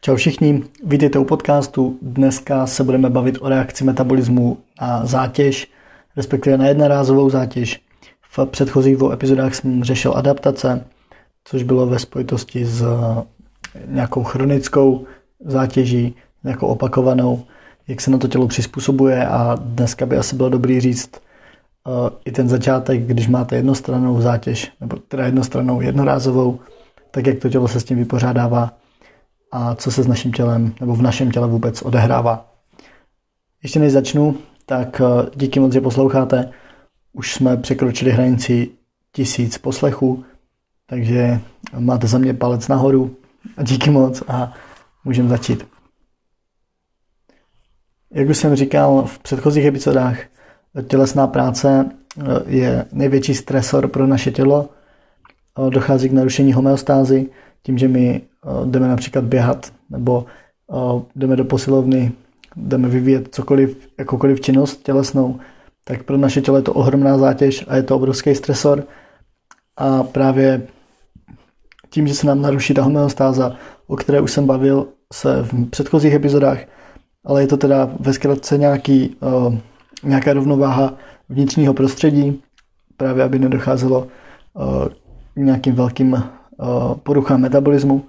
Čau všichni, vítejte u podcastu. Dneska se budeme bavit o reakci metabolismu na zátěž, respektive na jednorázovou zátěž. V předchozích dvou epizodách jsem řešil adaptace, což bylo ve spojitosti s nějakou chronickou zátěží, nějakou opakovanou, jak se na to tělo přizpůsobuje a dneska by asi bylo dobrý říct uh, i ten začátek, když máte jednostrannou zátěž, nebo teda jednostrannou jednorázovou, tak jak to tělo se s tím vypořádává a co se s naším tělem nebo v našem těle vůbec odehrává. Ještě než začnu, tak uh, díky moc, že posloucháte. Už jsme překročili hranici tisíc poslechů, takže máte za mě palec nahoru. Díky moc a můžeme začít. Jak už jsem říkal v předchozích epizodách, tělesná práce eh, je největší stresor pro naše tělo. Eh, dochází k narušení homeostázy tím, že my eh, jdeme například běhat nebo jdeme do posilovny, jdeme vyvíjet cokoliv, jakoukoliv činnost tělesnou, tak pro naše tělo je to ohromná zátěž a je to obrovský stresor. A právě tím, že se nám naruší ta homeostáza, o které už jsem bavil se v předchozích epizodách, ale je to teda ve zkratce nějaký, uh, nějaká rovnováha vnitřního prostředí, právě aby nedocházelo k nějakým velkým poruchám metabolismu.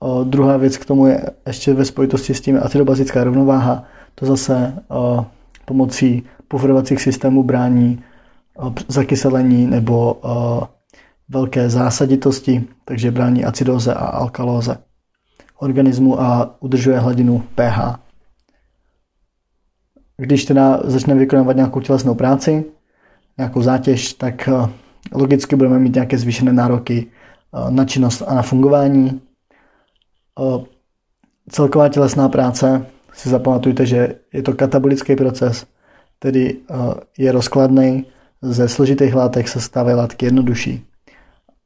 Uh, druhá věc k tomu je ještě ve spojitosti s tím acidobazická rovnováha. To zase uh, pomocí pufrovacích systémů brání uh, zakyselení nebo uh, velké zásaditosti, takže brání acidóze a alkalóze organismu a udržuje hladinu pH. Když teda začneme vykonávat nějakou tělesnou práci, nějakou zátěž, tak logicky budeme mít nějaké zvýšené nároky na činnost a na fungování. Celková tělesná práce, si zapamatujte, že je to katabolický proces, tedy je rozkladný, ze složitých látek se stávají látky jednodušší.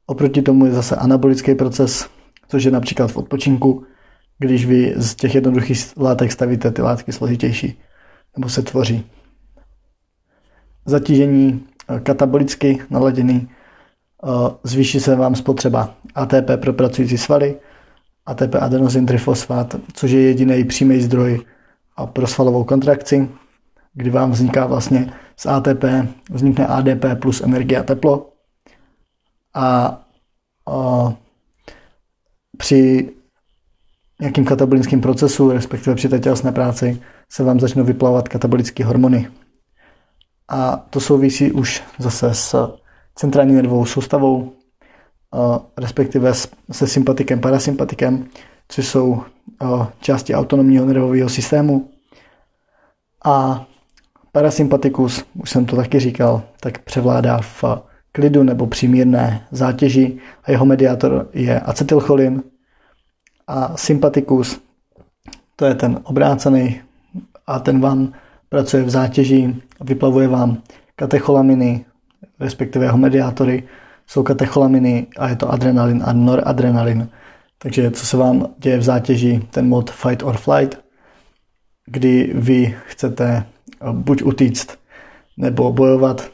Oproti tomu je zase anabolický proces, což je například v odpočinku, když vy z těch jednoduchých látek stavíte ty látky složitější nebo se tvoří. Zatížení katabolicky naladěný, zvýší se vám spotřeba ATP pro pracující svaly, ATP adenosin trifosfát, což je jediný přímý zdroj pro svalovou kontrakci, kdy vám vzniká vlastně z ATP vznikne ADP plus energie a teplo. A, a při nějakým katabolickým procesu, respektive při té tělesné práci, se vám začnou vyplávat katabolické hormony. A to souvisí už zase s centrální nervovou soustavou, respektive se sympatikem, parasympatikem, což jsou části autonomního nervového systému. A parasympatikus, už jsem to taky říkal, tak převládá v klidu nebo přímírné zátěži a jeho mediátor je acetylcholin a sympatikus, to je ten obrácený a ten vám pracuje v zátěži, vyplavuje vám katecholaminy, respektive jeho mediátory jsou katecholaminy a je to adrenalin a noradrenalin. Takže co se vám děje v zátěži, ten mod fight or flight, kdy vy chcete eh, buď utíct nebo bojovat,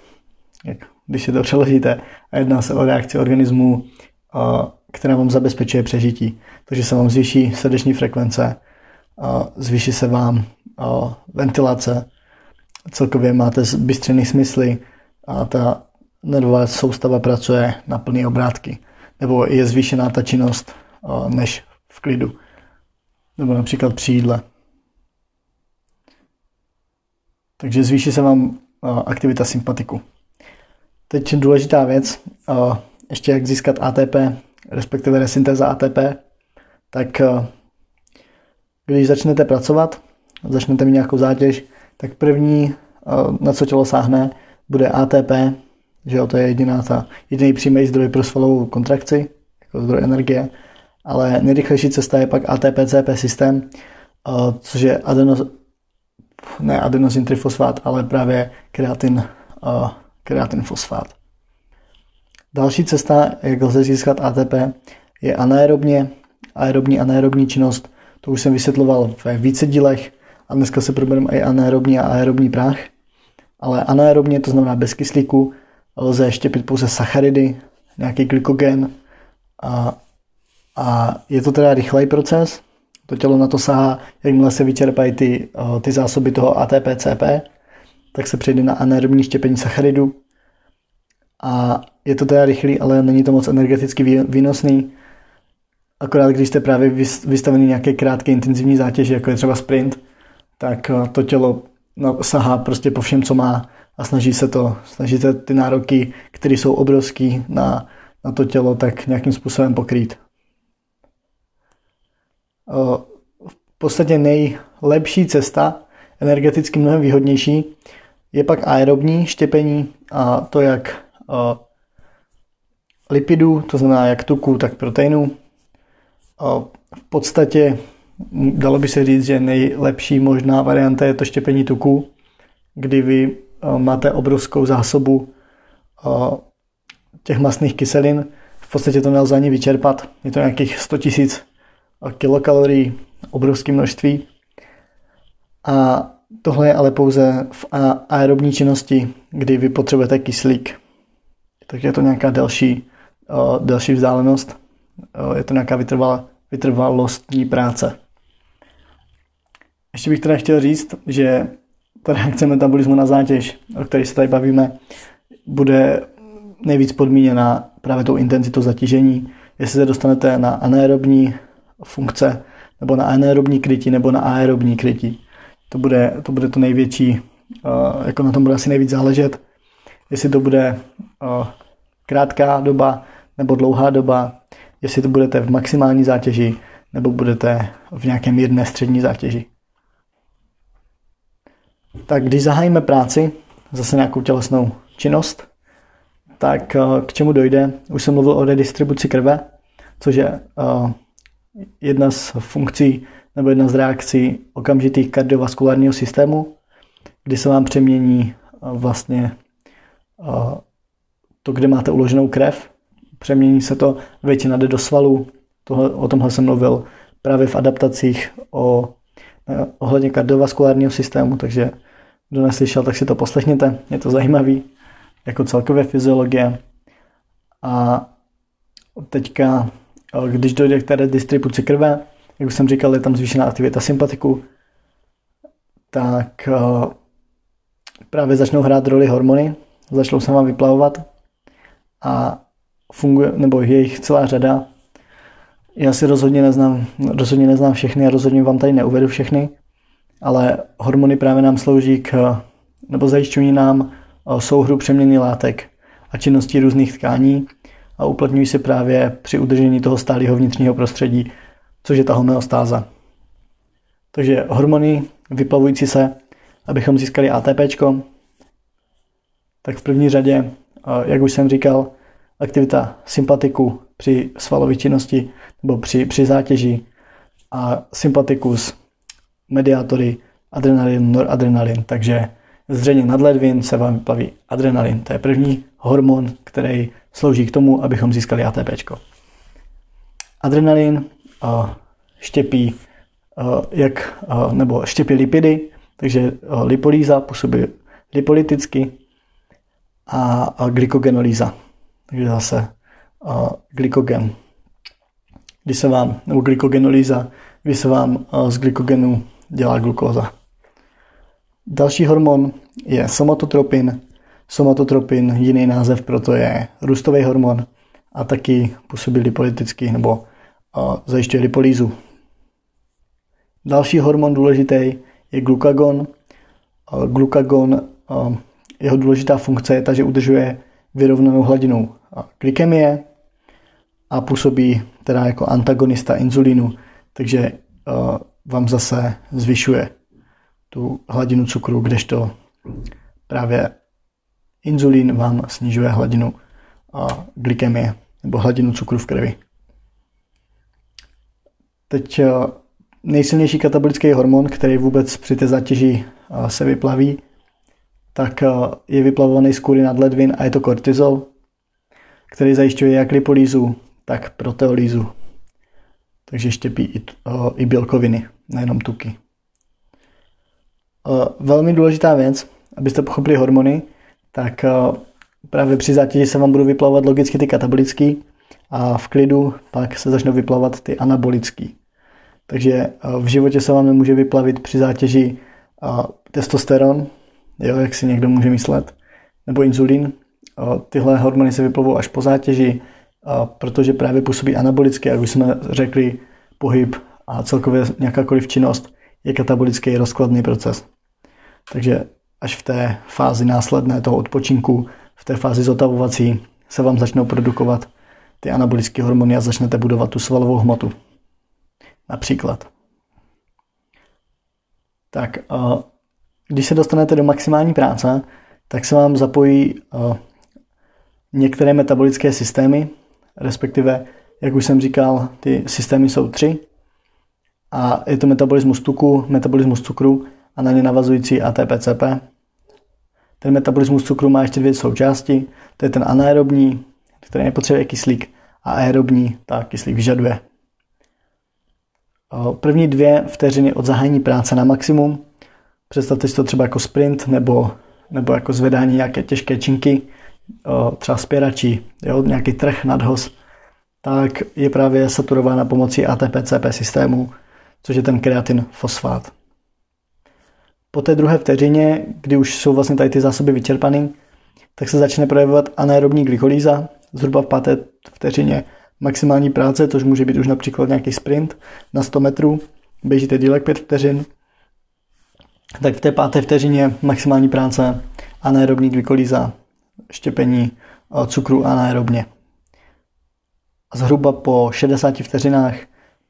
jak když si to přeložíte, a jedná se o reakci organismu, eh, která vám zabezpečuje přežití. Takže se vám zvýší srdeční frekvence, zvýší se vám ventilace, celkově máte bystřený smysly a ta nervová soustava pracuje na plné obrátky. Nebo je zvýšená ta činnost než v klidu. Nebo například při jídle. Takže zvýší se vám aktivita sympatiku. Teď důležitá věc, ještě jak získat ATP, respektive resyntéza ATP, tak když začnete pracovat, začnete mít nějakou zátěž, tak první, na co tělo sáhne, bude ATP, že jo, to je jediná ta, jediný přímý zdroj pro svalovou kontrakci, jako zdroj energie, ale nejrychlejší cesta je pak ATP-CP systém, což je adenos, ne adenosin trifosfát, ale právě kreatin, kreatin fosfát. Další cesta, jak lze získat ATP, je anaerobně, aerobní anaerobní činnost. To už jsem vysvětloval ve více dílech a dneska se probereme i anaerobní a aerobní prach. Ale anaerobně, to znamená bez kyslíku, lze štěpit pouze sacharidy, nějaký glykogen a, a je to teda rychlej proces, To tělo na to sahá, jakmile se vyčerpají ty, ty zásoby toho ATP, CP, tak se přejde na anaerobní štěpení sacharidu. A je to teda rychlý, ale není to moc energeticky výnosný. Akorát když jste právě vystavený nějaké krátké intenzivní zátěži, jako je třeba sprint, tak to tělo no, sahá prostě po všem, co má a snaží se to, snaží se ty nároky, které jsou obrovský na, na to tělo, tak nějakým způsobem pokrýt. V podstatě nejlepší cesta, energeticky mnohem výhodnější, je pak aerobní štěpení a to jak lipidů, to znamená jak tuku, tak proteinů. V podstatě dalo by se říct, že nejlepší možná varianta je to štěpení tuku, kdy vy máte obrovskou zásobu těch masných kyselin. V podstatě to nelze ani vyčerpat. Je to nějakých 100 000 kilokalorií, obrovské množství. A tohle je ale pouze v aerobní činnosti, kdy vy potřebujete kyslík. Takže je to nějaká delší, delší vzdálenost. Je to nějaká vytrvalostní práce. Ještě bych teda chtěl říct, že ta reakce metabolismu na zátěž, o které se tady bavíme, bude nejvíc podmíněna právě tou intenzitou zatížení. Jestli se dostanete na anaerobní funkce, nebo na anaerobní krytí, nebo na aerobní krytí. To bude to, bude to největší, uh, jako na tom bude asi nejvíc záležet. Jestli to bude uh, krátká doba nebo dlouhá doba, jestli to budete v maximální zátěži, nebo budete v nějakém jedné střední zátěži. Tak když zahájíme práci, zase nějakou tělesnou činnost, tak eh, k čemu dojde? Už jsem mluvil o redistribuci krve, což je eh, jedna z funkcí nebo jedna z reakcí okamžitých kardiovaskulárního systému, kdy se vám přemění eh, vlastně to, kde máte uloženou krev, přemění se to, většina jde do svalů, tohle, o tomhle jsem mluvil právě v adaptacích o ohledně kardiovaskulárního systému, takže kdo neslyšel, tak si to poslechněte, je to zajímavý, jako celkově fyziologie. A teďka, eh, když dojde k té distribuci krve, jak už jsem říkal, je tam zvýšená aktivita sympatiku, tak eh, právě začnou hrát roli hormony, začnou se vám vyplavovat a funguje, nebo je jich celá řada já si rozhodně neznám, rozhodně neznám všechny a rozhodně vám tady neuvedu všechny, ale hormony právě nám slouží k, nebo zajišťují nám eh, souhru přeměny látek a činnosti různých tkání a uplatňují se právě při udržení toho stálého vnitřního prostředí, což je ta homeostáza. Takže hormony vyplavující se, abychom získali ATP, tak v první řadě, eh, jak už jsem říkal, aktivita sympatiku při svalové činnosti nebo při, při zátěži a sympatikus, mediátory, adrenalin, noradrenalin. Takže zřejmě nad ledvin se vám vyplaví adrenalin. To je první hormon, který slouží k tomu, abychom získali ATP. Adrenalin štěpí jak, nebo štěpí lipidy, takže lipolíza působí lipolyticky a, a glykogenolíza. Takže zase uh, glykogen kdy se vám, nebo glykogenolýza, kdy se vám z glykogenu dělá glukóza. Další hormon je somatotropin. Somatotropin, jiný název proto je růstový hormon a taky působí lipolyticky nebo zajišťuje lipolízu. Další hormon důležitý je glukagon. Glukagon, jeho důležitá funkce je ta, že udržuje vyrovnanou hladinu glykemie a působí teda jako antagonista inzulínu, takže uh, vám zase zvyšuje tu hladinu cukru, kdežto právě inzulín vám snižuje hladinu glykemie nebo hladinu cukru v krvi. Teď uh, nejsilnější katabolický hormon, který vůbec při té zátěži uh, se vyplaví, tak je vyplavovaný z kůry nadledvin a je to kortizol, který zajišťuje jak lipolízu, tak proteolízu. Takže štěpí i, i bílkoviny, nejenom tuky. Velmi důležitá věc, abyste pochopili hormony, tak právě při zátěži se vám budou vyplavovat logicky ty katabolický a v klidu pak se začnou vyplavat ty anabolický. Takže v životě se vám nemůže vyplavit při zátěži testosteron, jo, jak si někdo může myslet, nebo inzulín. Tyhle hormony se vyplovou až po zátěži, protože právě působí anabolicky, jak už jsme řekli, pohyb a celkově nějakákoliv činnost je katabolický rozkladný proces. Takže až v té fázi následné toho odpočinku, v té fázi zotavovací, se vám začnou produkovat ty anabolické hormony a začnete budovat tu svalovou hmotu. Například. Tak, když se dostanete do maximální práce, tak se vám zapojí některé metabolické systémy, respektive, jak už jsem říkal, ty systémy jsou tři. A je to metabolismus tuku, metabolismus cukru a na ně navazující ATP-CP. Ten metabolismus cukru má ještě dvě součásti. To je ten anaerobní, který nepotřebuje kyslík, a aerobní, tak kyslík vyžaduje. První dvě vteřiny od zahájení práce na maximum. Představte si to třeba jako sprint nebo, nebo jako zvedání nějaké těžké činky, třeba spěračí, jo, nějaký trh nadhoz, tak je právě saturována pomocí ATP-CP systému, což je ten kreatin fosfát. Po té druhé vteřině, kdy už jsou vlastně tady ty zásoby vyčerpané, tak se začne projevovat anaerobní glykolýza, zhruba v páté vteřině maximální práce, což může být už například nějaký sprint na 100 metrů, běžíte dílek 5 vteřin, tak v té páté vteřině maximální práce anaerobní glykolýza, štěpení eh, cukru anaerobně. Zhruba po 60 vteřinách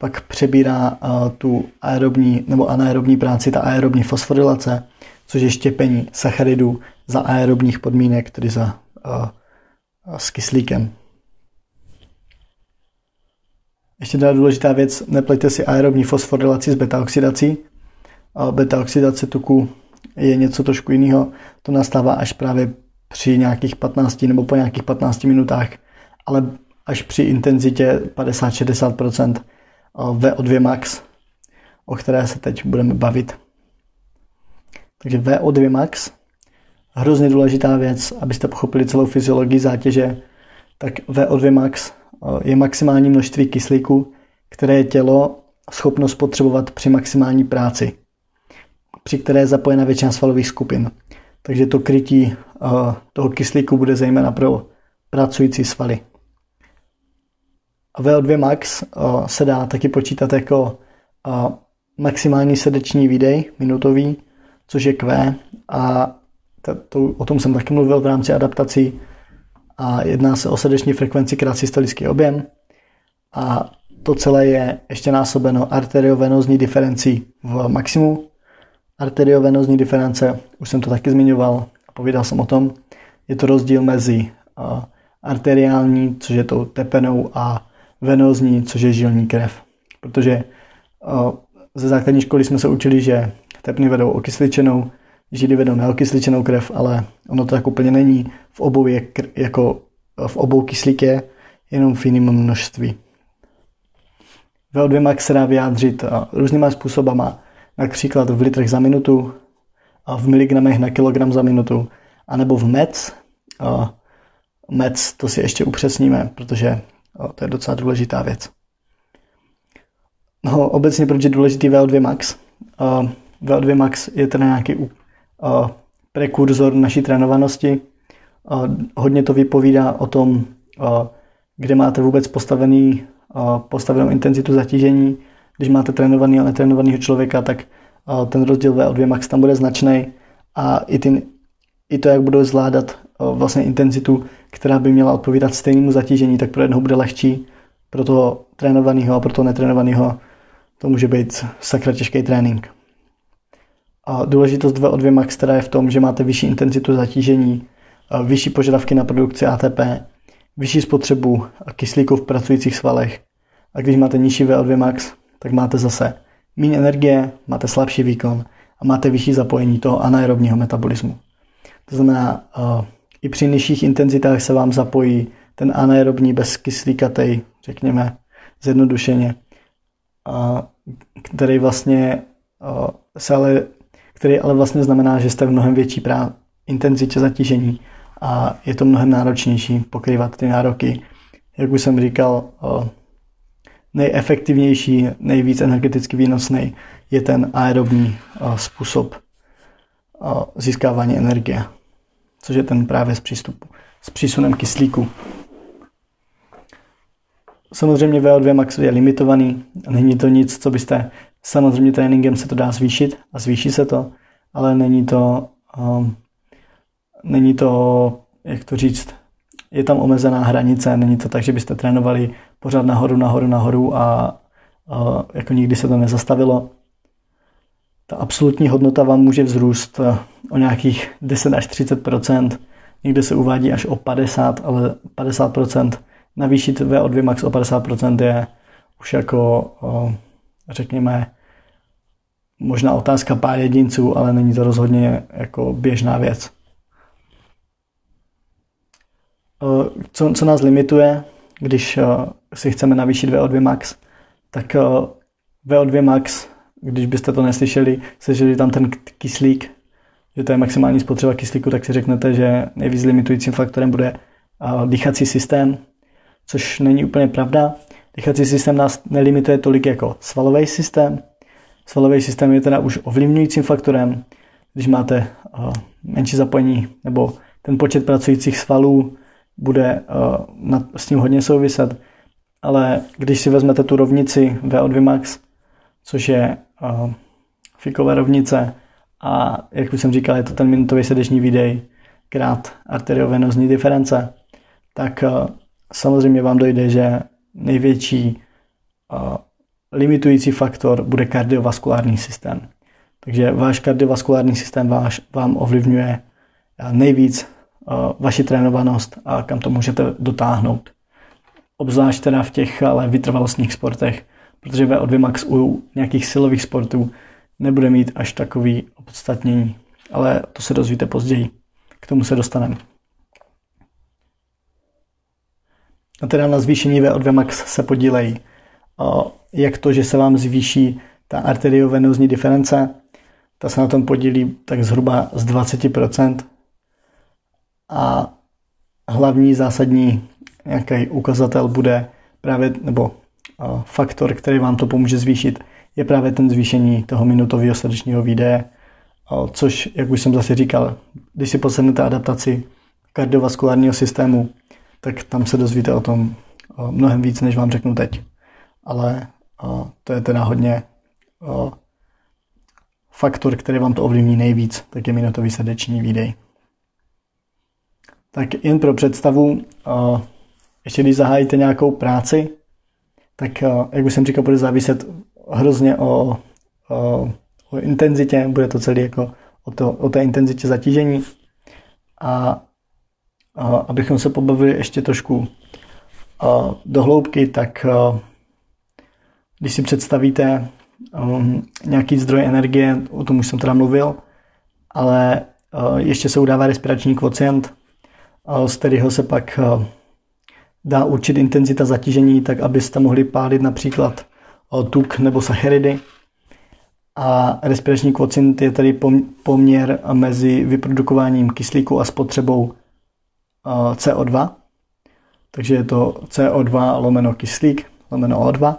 pak přebírá uh, tu aerobní nebo anaerobní práci ta aerobní fosforilace, což je štěpení sacharidů za aerobních podmínek, tedy za, uh, s kyslíkem. Ještě jedna důležitá věc, neplejte si aerobní fosforilaci s beta-oxidací. Beta-oxidace tuku je něco trošku jiného. To nastává až právě při nějakých 15 nebo po nějakých 15 minutách, ale až při intenzitě 50-60% VO2 max, o které se teď budeme bavit. Takže VO2 max, hrozně důležitá věc, abyste pochopili celou fyziologii zátěže, tak VO2 max je maximální množství kyslíku, které je tělo schopno spotřebovat při maximální práci, při které je zapojena většina svalových skupin. Takže to krytí toho kyslíku bude zejména pro pracující svaly. VO2 max se dá taky počítat jako maximální srdeční výdej minutový, což je Q a to, to, o tom jsem taky mluvil v rámci adaptací a jedná se o srdeční frekvenci krát systolický objem a to celé je ještě násobeno arteriovenozní diferencí v maximu. Arteriovenozní diference, už jsem to taky zmiňoval a povídal jsem o tom, je to rozdíl mezi arteriální, což je tou tepenou, a venozní, což je žilní krev. Protože ze základní školy jsme se učili, že tepny vedou okysličenou, žily vedou neokysličenou krev, ale ono to tak úplně není. V obou je jako v obou kyslík je jenom v jiném množství. VO2 max se dá vyjádřit různýma způsobama, například v litrech za minutu, a v miligramech na kilogram za minutu, anebo v MEC. MEC to si ještě upřesníme, protože to je docela důležitá věc. No, obecně proč je důležitý VO2 max? VO2 max je teda nějaký prekurzor naší trénovanosti. Hodně to vypovídá o tom, kde máte vůbec postavený, postavenou intenzitu zatížení. Když máte trénovaný a netrénovaného člověka, tak ten rozdíl VO2 max tam bude značný a i, ty, i to, jak budou zvládat vlastně intenzitu, která by měla odpovídat stejnému zatížení, tak pro jednoho bude lehčí, pro toho trénovaného a pro toho netrénovaného to může být sakra těžký trénink. A důležitost VO2 max teda je v tom, že máte vyšší intenzitu zatížení, vyšší požadavky na produkci ATP, vyšší spotřebu kyslíku v pracujících svalech. A když máte nižší VO2 max, tak máte zase méně energie, máte slabší výkon a máte vyšší zapojení toho anaerobního metabolismu. To znamená, i při nižších intenzitách se vám zapojí ten anaerobní bezkyslíkatej, řekněme zjednodušeně, který vlastně se ale, který ale vlastně znamená, že jste v mnohem větší prá- intenzitě zatížení a je to mnohem náročnější pokrývat ty nároky. Jak už jsem říkal, nejefektivnější, nejvíc energeticky výnosný je ten aerobní způsob získávání energie, což je ten právě z přístupu, s přísunem kyslíku. Samozřejmě VO2 max je limitovaný, není to nic, co byste, samozřejmě tréninkem se to dá zvýšit a zvýší se to, ale není to, um, není to, jak to říct, je tam omezená hranice, není to tak, že byste trénovali pořád nahoru, nahoru, nahoru a, a jako nikdy se to nezastavilo. Ta absolutní hodnota vám může vzrůst eh, o nějakých 10 až 30% někde se uvádí až o 50, ale 50 navýšit VO2 max o 50% je už jako, eh, řekněme, možná otázka pár jedinců, ale není to rozhodně jako běžná věc. Eh, co, co nás limituje, když si chceme navýšit VO2 max, tak eh, VO2 max, když byste to neslyšeli, slyšeli tam ten kyslík, že to je maximální spotřeba kyslíku, tak si řeknete, že nejvíc limitujícím faktorem bude dýchací systém, což není úplně pravda. Dýchací systém nás nelimituje tolik jako svalový systém. Svalový systém je teda už ovlivňujícím faktorem, když máte menší zapojení nebo ten počet pracujících svalů bude s tím hodně souviset. Ale když si vezmete tu rovnici VO2 max, což je uh, fikové rovnice a jak už jsem říkal, je to ten minutový srdeční výdej krát arteriovenozní diference, tak uh, samozřejmě vám dojde, že největší uh, limitující faktor bude kardiovaskulární systém. Takže váš kardiovaskulární systém váš, vám ovlivňuje nejvíc vaši trénovanost a kam to můžete dotáhnout. Obzvlášť teda v těch ale vytrvalostních sportech, protože VO2 max u nějakých silových sportů nebude mít až takový opodstatnění, ale to se dozvíte později. K tomu se dostaneme. A teda na zvýšení VO2 max se podílejí jak to, že se vám zvýší ta arteriovenozní diference, ta se na tom podílí tak zhruba z 20%, a hlavní zásadní nějaký ukazatel bude právě, nebo faktor, který vám to pomůže zvýšit, je právě ten zvýšení toho minutového srdečního výdeje, což, jak už jsem zase říkal, když si poslednete adaptaci kardiovaskulárního systému, tak tam se dozvíte o tom mnohem víc, než vám řeknu teď. Ale to je teda hodně faktor, který vám to ovlivní nejvíc, tak je minutový srdeční výdej. Tak jen pro představu, ještě když zahájíte nějakou práci, tak jak už jsem říkal, bude záviset hrozně o, o, o intenzitě, bude to celý jako o, to, o té intenzitě zatížení. A, a abychom se pobavili ještě trošku a, do hloubky, tak a, když si představíte um, nějaký zdroj energie, o tom už jsem teda mluvil, ale uh, ještě se udává respirační kvocient, z kterého se pak eh, dá určit intenzita zatížení, tak abyste mohli pálit například eh, tuk nebo sacharidy. A respirační kvocient je tedy poměr mezi vyprodukováním kyslíku a spotřebou eh, CO2. Takže je to CO2 lomeno kyslík, lomeno O2.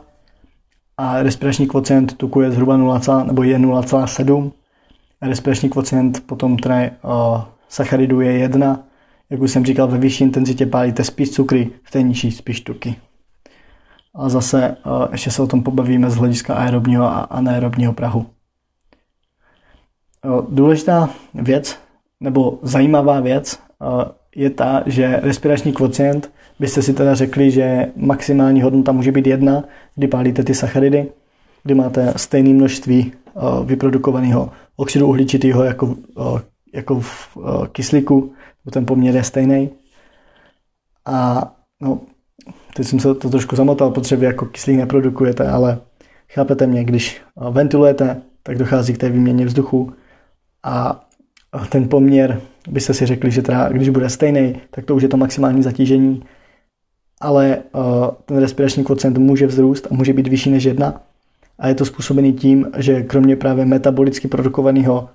A respirační kvocient tuku je zhruba 0, nebo je 0,7. Respirační kvocient potom tedy sacharidu je 1 jak už jsem říkal, ve vyšší intenzitě pálíte spíš cukry, v té nižší spíš tuky. A zase eh, ještě se o tom pobavíme z hlediska aerobního a anaerobního prahu. Eh, důležitá věc, nebo zajímavá věc, eh, je ta, že respirační kvocient, byste si teda řekli, že maximální hodnota může být jedna, kdy pálíte ty sacharidy, kdy máte stejné množství vyprodukovaného oxidu uhličitého jako, jako v kyslíku, ten poměr je stejný. A no, teď jsem se to trošku zamotal, protože vy jako kyslík neprodukujete, ale chápete mě, když ventilujete, tak dochází k té výměně vzduchu a ten poměr, byste si řekli, že teda, když bude stejný, tak to už je to maximální zatížení, ale ten respirační kvocent může vzrůst a může být vyšší než jedna. A je to způsobený tím, že kromě právě metabolicky produkovaného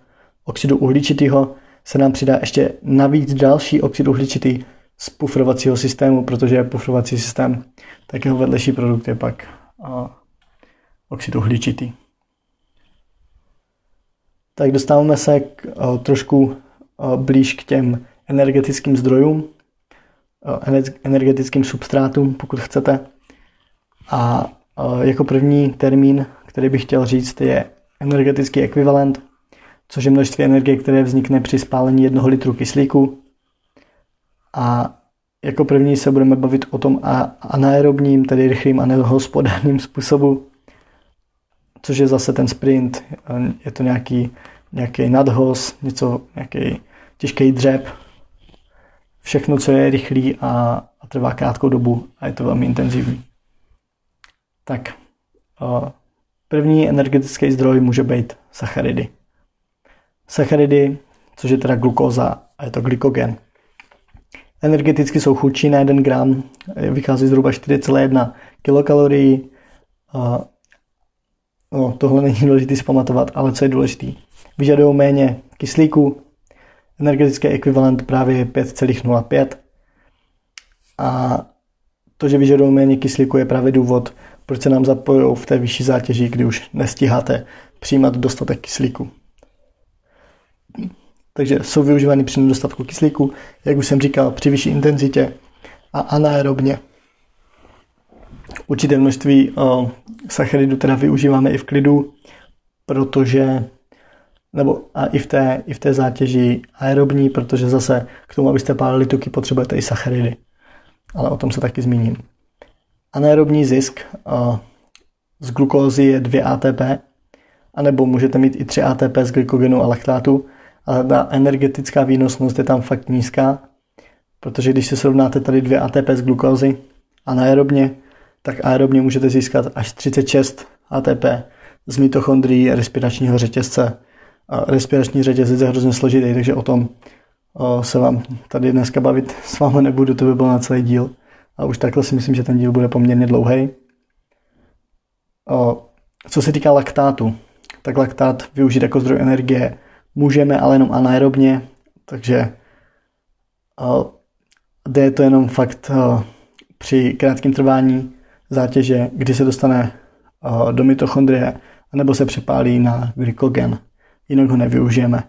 oxidu uhličitého se nám přidá ještě navíc další oxid uhličitý z pufrovacího systému, protože pufrovací systém, tak jeho vedlejší produkt je pak oxid uhličitý. Tak dostáváme se k, trošku blíž k těm energetickým zdrojům, energetickým substrátům, pokud chcete. A jako první termín, který bych chtěl říct, je energetický ekvivalent, což je množství energie, které vznikne při spálení jednoho litru kyslíku. A jako první se budeme bavit o tom anaerobním, tedy rychlým a nehospodárným způsobu, což je zase ten sprint, je to nějaký, nějaký nadhoz, něco, nějaký těžký dřep, všechno, co je rychlý a, a trvá krátkou dobu a je to velmi intenzivní. Tak první energetický zdroj může být sacharidy. Sacharidy, což je teda glukóza a je to glykogen. Energeticky jsou chudší na 1 gram, vychází zhruba 4,1 kilokalorií. No, tohle není důležité zpamatovat, ale co je důležité? Vyžadují méně kyslíku, energetický ekvivalent právě je 5,05 a to, že vyžadují méně kyslíku je právě důvod, proč se nám zapojují v té vyšší zátěži, kdy už nestíháte přijímat dostatek kyslíku. Takže jsou využívány při nedostatku kyslíku, jak už jsem říkal, při vyšší intenzitě a anaerobně. Určité množství o, sacharidů teda využíváme i v klidu, protože nebo a i v té, i v té zátěži aerobní, protože zase k tomu, abyste pálili tuky, potřebujete i sacharidy. Ale o tom se taky zmíním. Anaerobní zisk o, z glukózy je 2 ATP, anebo můžete mít i 3 ATP z glykogenu a laktátu, ale ta energetická výnosnost je tam fakt nízká, protože když se srovnáte tady 2 ATP z glukózy anaerobně, tak aerobně můžete získat až 36 ATP z mitochondrií respiračního řetězce. A respirační řetězec je hrozně složitý, takže o tom se vám tady dneska bavit s vámi nebudu, to by byl na celý díl. A už takhle si myslím, že ten díl bude poměrně dlouhý. Co se týká laktátu, tak laktát využít jako zdroj energie můžeme, ale jenom anaerobně, takže jde to jenom fakt při krátkém trvání zátěže, kdy se dostane do mitochondrie, nebo se přepálí na glykogen. Jinak ho nevyužijeme.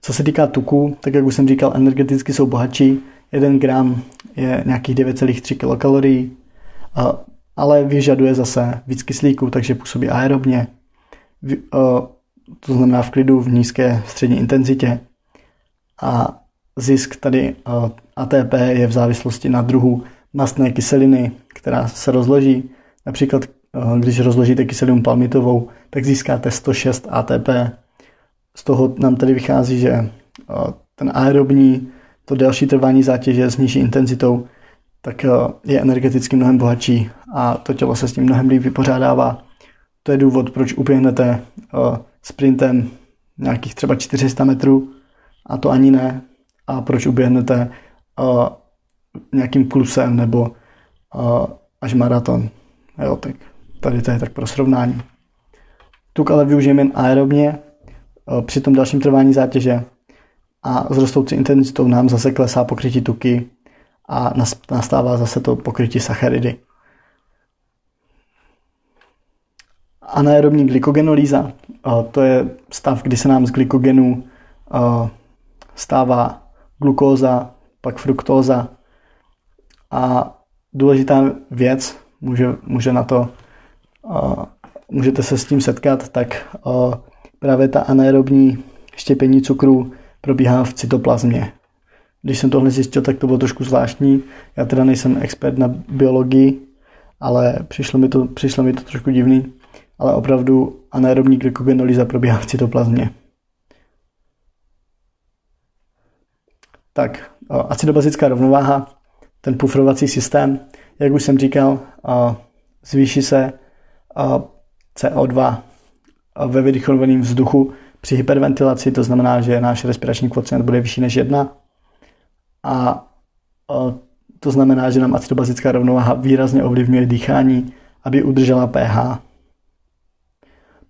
Co se týká tuku, tak jak už jsem říkal, energeticky jsou bohatší. 1 gram je nějakých 9,3 kilokalorií, ale vyžaduje zase víc kyslíku, takže působí aerobně. To znamená v klidu v nízké střední intenzitě. A zisk tady ATP je v závislosti na druhu mastné kyseliny, která se rozloží. Například, když rozložíte kyselinu palmitovou, tak získáte 106 ATP. Z toho nám tady vychází, že ten aerobní, to delší trvání zátěže s nižší intenzitou, tak je energeticky mnohem bohatší a to tělo se s tím mnohem líp vypořádává. To je důvod, proč uběhnete sprintem nějakých třeba 400 metrů a to ani ne. A proč uběhnete nějakým klusem nebo až maraton. Jo, tak tady to je tak pro srovnání. Tuk ale využijeme jen aerobně při tom dalším trvání zátěže a s rostoucí intenzitou nám zase klesá pokrytí tuky a nastává zase to pokrytí sacharidy. Anaerobní glykogenolýza, to je stav, kdy se nám z glykogenu stává glukóza, pak fruktóza a důležitá věc, může, může na to, můžete se s tím setkat, tak právě ta anaerobní štěpení cukru probíhá v cytoplazmě. Když jsem tohle zjistil, tak to bylo trošku zvláštní. Já teda nejsem expert na biologii, ale přišlo mi to, přišlo mi to trošku divný. Ale opravdu anaerobní glykogenolýza probíhá v cytoplazmě. Tak, acidobazická rovnováha, ten pufrovací systém, jak už jsem říkal, zvýší se CO2 ve vydychovaném vzduchu při hyperventilaci, to znamená, že náš respirační kvocient bude vyšší než jedna. A to znamená, že nám acidobazická rovnováha výrazně ovlivňuje dýchání, aby udržela pH.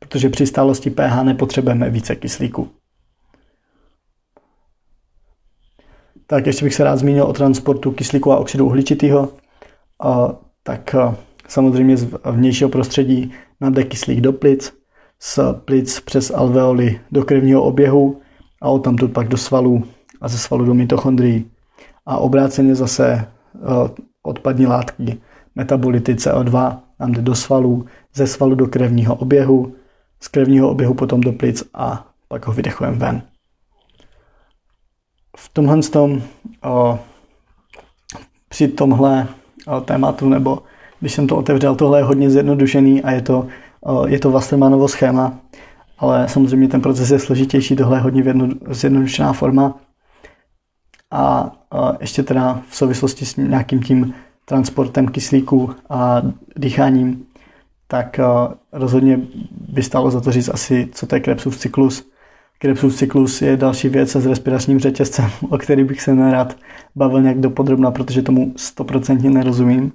Protože při stálosti pH nepotřebujeme více kyslíku. Tak ještě bych se rád zmínil o transportu kyslíku a oxidu uhličitého. Tak samozřejmě z vnějšího prostředí na kyslík do plic, z plic přes alveoly do krevního oběhu a odtamtud pak do svalů a ze svalu do mitochondrií. A obráceně zase odpadní látky, metabolity CO2 nám jde do svalů, ze svalu do krevního oběhu, z krevního oběhu potom do plic a pak ho vydechujeme ven. V tomhle tom, o, při tomhle o, tématu, nebo když jsem to otevřel, tohle je hodně zjednodušený a je to, o, je to Wassermanovo schéma, ale samozřejmě ten proces je složitější, tohle je hodně zjednodušená forma. A ještě teda v souvislosti s nějakým tím transportem kyslíku a dýcháním, tak eh, rozhodně by stalo za to říct asi, co to je Krebsův cyklus. Krebsův cyklus je další věc s respiračním řetězcem, o který bych se nerad bavil nějak dopodrobna, protože tomu stoprocentně nerozumím.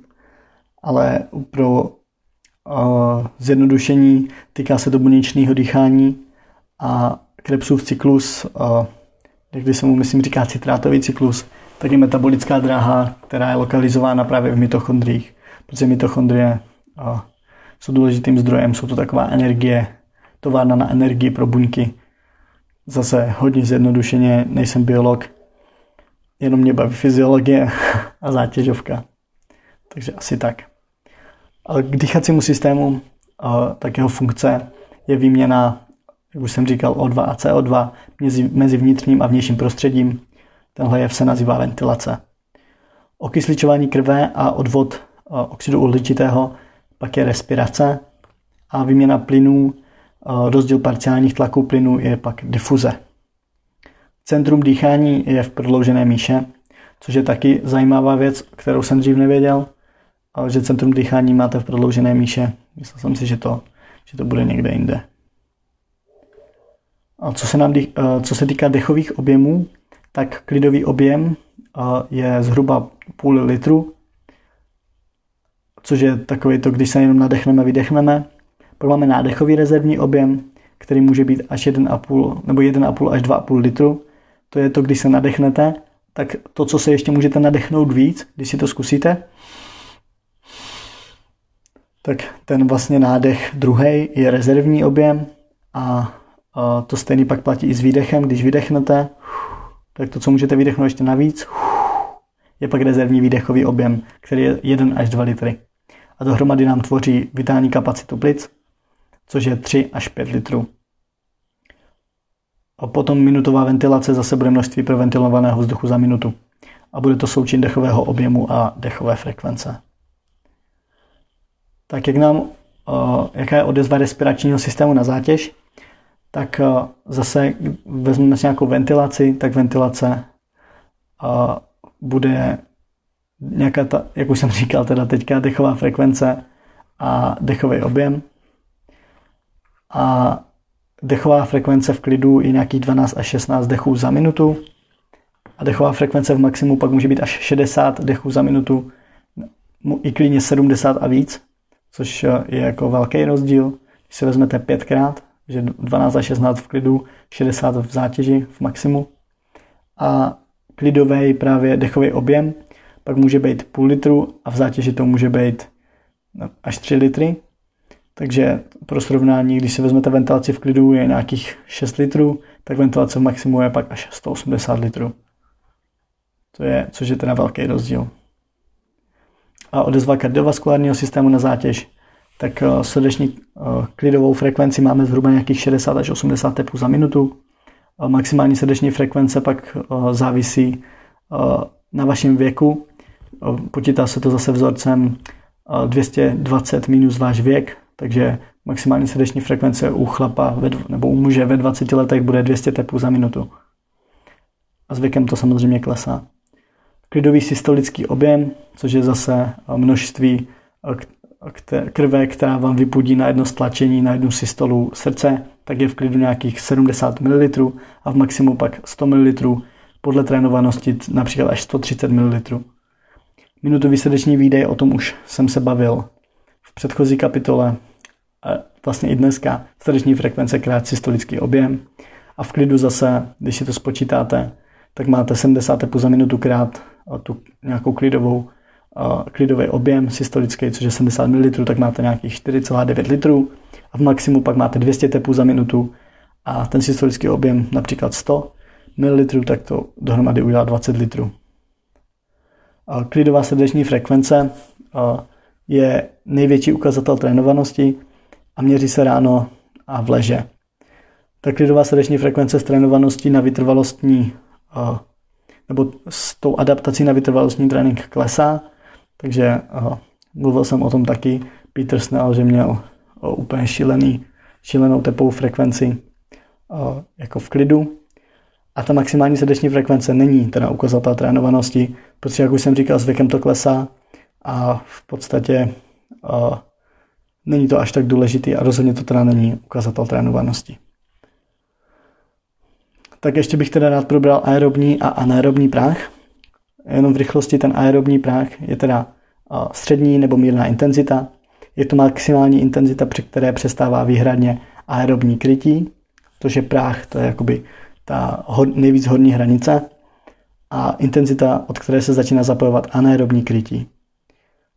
Ale pro uh, zjednodušení týká se to buněčného dýchání a Krebsův cyklus, uh, když se mu myslím říká citrátový cyklus, tak je metabolická dráha, která je lokalizována právě v mitochondriích, protože mitochondrie jsou důležitým zdrojem, jsou to taková energie, továrna na energii pro buňky. Zase hodně zjednodušeně, nejsem biolog, jenom mě baví fyziologie a zátěžovka. Takže asi tak. Ale k dýchacímu systému, tak jeho funkce je výměna, jak už jsem říkal, O2 a CO2 mezi vnitřním a vnějším prostředím. Tenhle jev se nazývá ventilace. Okysličování krve a odvod oxidu uhličitého pak je respirace a výměna plynů, eh, rozdíl parciálních tlaků plynů je pak difuze. Centrum dýchání je v prodloužené míše, což je taky zajímavá věc, kterou jsem dřív nevěděl, že centrum dýchání máte v prodloužené míše. Myslel jsem si, že to, že to bude někde jinde. A co se, nám, eh, co se týká dechových objemů, tak klidový objem eh, je zhruba půl litru což je takový to, když se jenom nadechneme, vydechneme. Pak máme nádechový rezervní objem, který může být až 1,5 nebo 1,5 až 2,5 litru. To je to, když se nadechnete, tak to, co se ještě můžete nadechnout víc, když si to zkusíte, tak ten vlastně nádech druhý je rezervní objem a to stejný pak platí i s výdechem. Když vydechnete, tak to, co můžete vydechnout ještě navíc, je pak rezervní výdechový objem, který je 1 až 2 litry a dohromady nám tvoří vitální kapacitu plic, což je 3 až 5 litrů. A potom minutová ventilace zase bude množství proventilovaného vzduchu za minutu. A bude to součin dechového objemu a dechové frekvence. Tak jak nám, jaká je odezva respiračního systému na zátěž, tak zase vezmeme si nějakou ventilaci, tak ventilace bude nějaká ta, jak už jsem říkal, teda teďka dechová frekvence a dechový objem. A dechová frekvence v klidu je nějakých 12 až 16 dechů za minutu. A dechová frekvence v maximu pak může být až 60 dechů za minutu, i klidně 70 a víc, což je jako velký rozdíl. Když si vezmete pětkrát, že 12 a 16 v klidu, 60 v zátěži v maximu. A klidový právě dechový objem pak může být půl litru a v zátěži to může být až 3 litry. Takže pro srovnání, když si vezmete ventilaci v klidu je nějakých 6 litrů, tak ventilace v maximu je pak až 180 litrů. To je, což je teda velký rozdíl. A odezva kardiovaskulárního systému na zátěž, tak eh, srdeční eh, klidovou frekvenci máme zhruba nějakých 60 až 80 tepů za minutu. Maximální srdeční frekvence pak eh, závisí na vašem věku Počítá se to zase vzorcem 220 minus váš věk, takže maximální srdeční frekvence u chlapa ve, nebo u muže ve 20 letech bude 200 tepů za minutu. A s věkem to samozřejmě klesá. Klidový systolický objem, což je zase množství krve, která vám vypudí na jedno stlačení, na jednu systolu srdce, tak je v klidu nějakých 70 ml a v maximu pak 100 ml, podle trénovanosti například až 130 ml. Minutový srdeční výdej, o tom už jsem se bavil v předchozí kapitole, vlastně i dneska, srdeční frekvence krát systolický objem. A v klidu zase, když si to spočítáte, tak máte 70 tepů za minutu krát tu nějakou klidovou klidový objem systolický, což je 70 ml, tak máte nějakých 4,9 litrů. A v maximu pak máte 200 tepů za minutu. A ten systolický objem například 100 ml, tak to dohromady udělá 20 litrů. Klidová srdeční frekvence je největší ukazatel trénovanosti a měří se ráno a v leže. Ta klidová srdeční frekvence s trénovaností na vytrvalostní nebo s tou adaptací na vytrvalostní trénink klesá, takže mluvil jsem o tom taky. Peter Snell, že měl úplně šílený, šílenou tepovou frekvenci jako v klidu. A ta maximální srdeční frekvence není teda ukazatel trénovanosti, protože jak už jsem říkal, s věkem to klesá a v podstatě uh, není to až tak důležitý a rozhodně to teda není ukazatel trénovanosti. Tak ještě bych teda rád probral aerobní a anaerobní práh. Jenom v rychlosti ten aerobní práh je teda uh, střední nebo mírná intenzita. Je to maximální intenzita, při které přestává výhradně aerobní krytí, což je práh, to je jakoby ta nejvíc horní hranice a intenzita, od které se začíná zapojovat anaerobní krytí.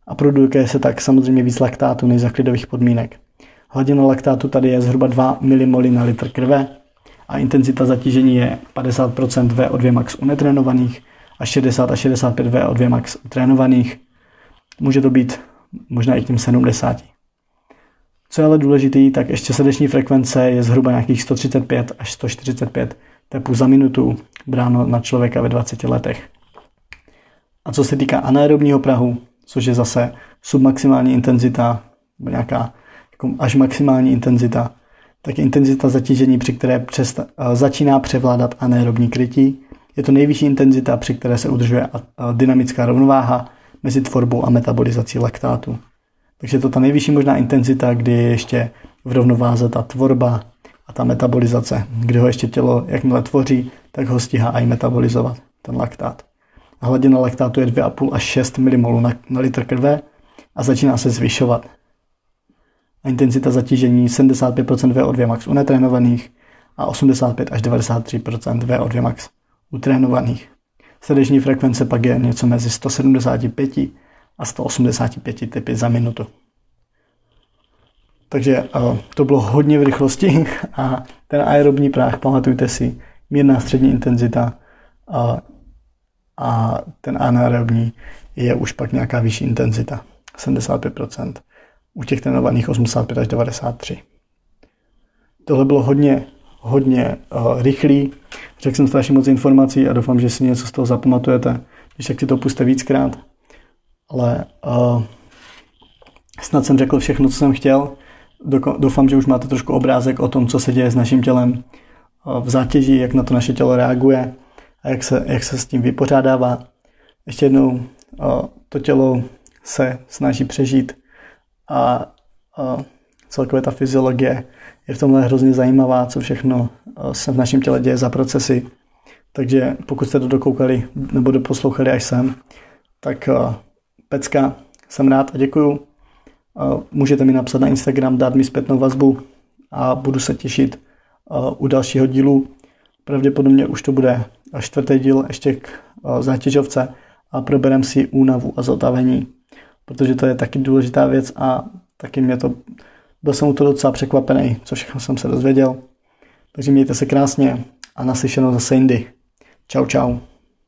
A produkuje se tak samozřejmě víc laktátu než za klidových podmínek. Hladina laktátu tady je zhruba 2 mmol na litr krve a intenzita zatížení je 50% VO2 max u netrénovaných a 60 a 65 VO2 max u trénovaných. Může to být možná i k těm 70. Co je ale důležitý, tak ještě srdeční frekvence je zhruba nějakých 135 až 145 tepů za minutu bráno na člověka ve 20 letech. A co se týká anaerobního prahu, což je zase submaximální intenzita, nějaká jako až maximální intenzita, tak intenzita zatížení, při které přesta- začíná převládat anaerobní krytí. Je to nejvyšší intenzita, při které se udržuje dynamická rovnováha mezi tvorbou a metabolizací laktátu. Takže je to ta nejvyšší možná intenzita, kdy je ještě v rovnováze ta tvorba a ta metabolizace, kdy ho ještě tělo, jakmile tvoří, tak ho stíhá i metabolizovat, ten laktát. Hladina laktátu je 2,5 až 6 mmol na, na litr krve a začíná se zvyšovat. A intenzita zatížení 75% VO2 max u netrénovaných a 85 až 93% VO2 max u trénovaných. Srdeční frekvence pak je něco mezi 175 a 185 typy za minutu. Takže to bylo hodně v rychlosti a ten aerobní práh, pamatujte si, mírná střední intenzita uh, a ten anaerobní je už pak nějaká vyšší intenzita, 75%. U těch trénovaných 85 až 93. Tohle bylo hodně, hodně uh, rychlý. Řekl jsem strašně moc informací a doufám, že si něco z toho zapamatujete, když tak si to puste víckrát. Ale uh, snad jsem řekl všechno, co jsem chtěl. Doufám, že už máte trošku obrázek o tom, co se děje s naším tělem v zátěži, jak na to naše tělo reaguje a jak se, jak se s tím vypořádává. Ještě jednou, to tělo se snaží přežít a, a celkově ta fyziologie je v tomhle hrozně zajímavá, co všechno se v našem těle děje za procesy. Takže pokud jste to dokoukali nebo doposlouchali až sem, tak pecka, jsem rád a děkuju. Můžete mi napsat na Instagram, dát mi zpětnou vazbu a budu se těšit u dalšího dílu. Pravděpodobně už to bude čtvrtý díl ještě k zátěžovce a proberem si únavu a zotavení, protože to je taky důležitá věc a taky mě to, byl jsem u toho docela překvapený, co všechno jsem se dozvěděl. Takže mějte se krásně a naslyšenou zase jindy. Čau, čau.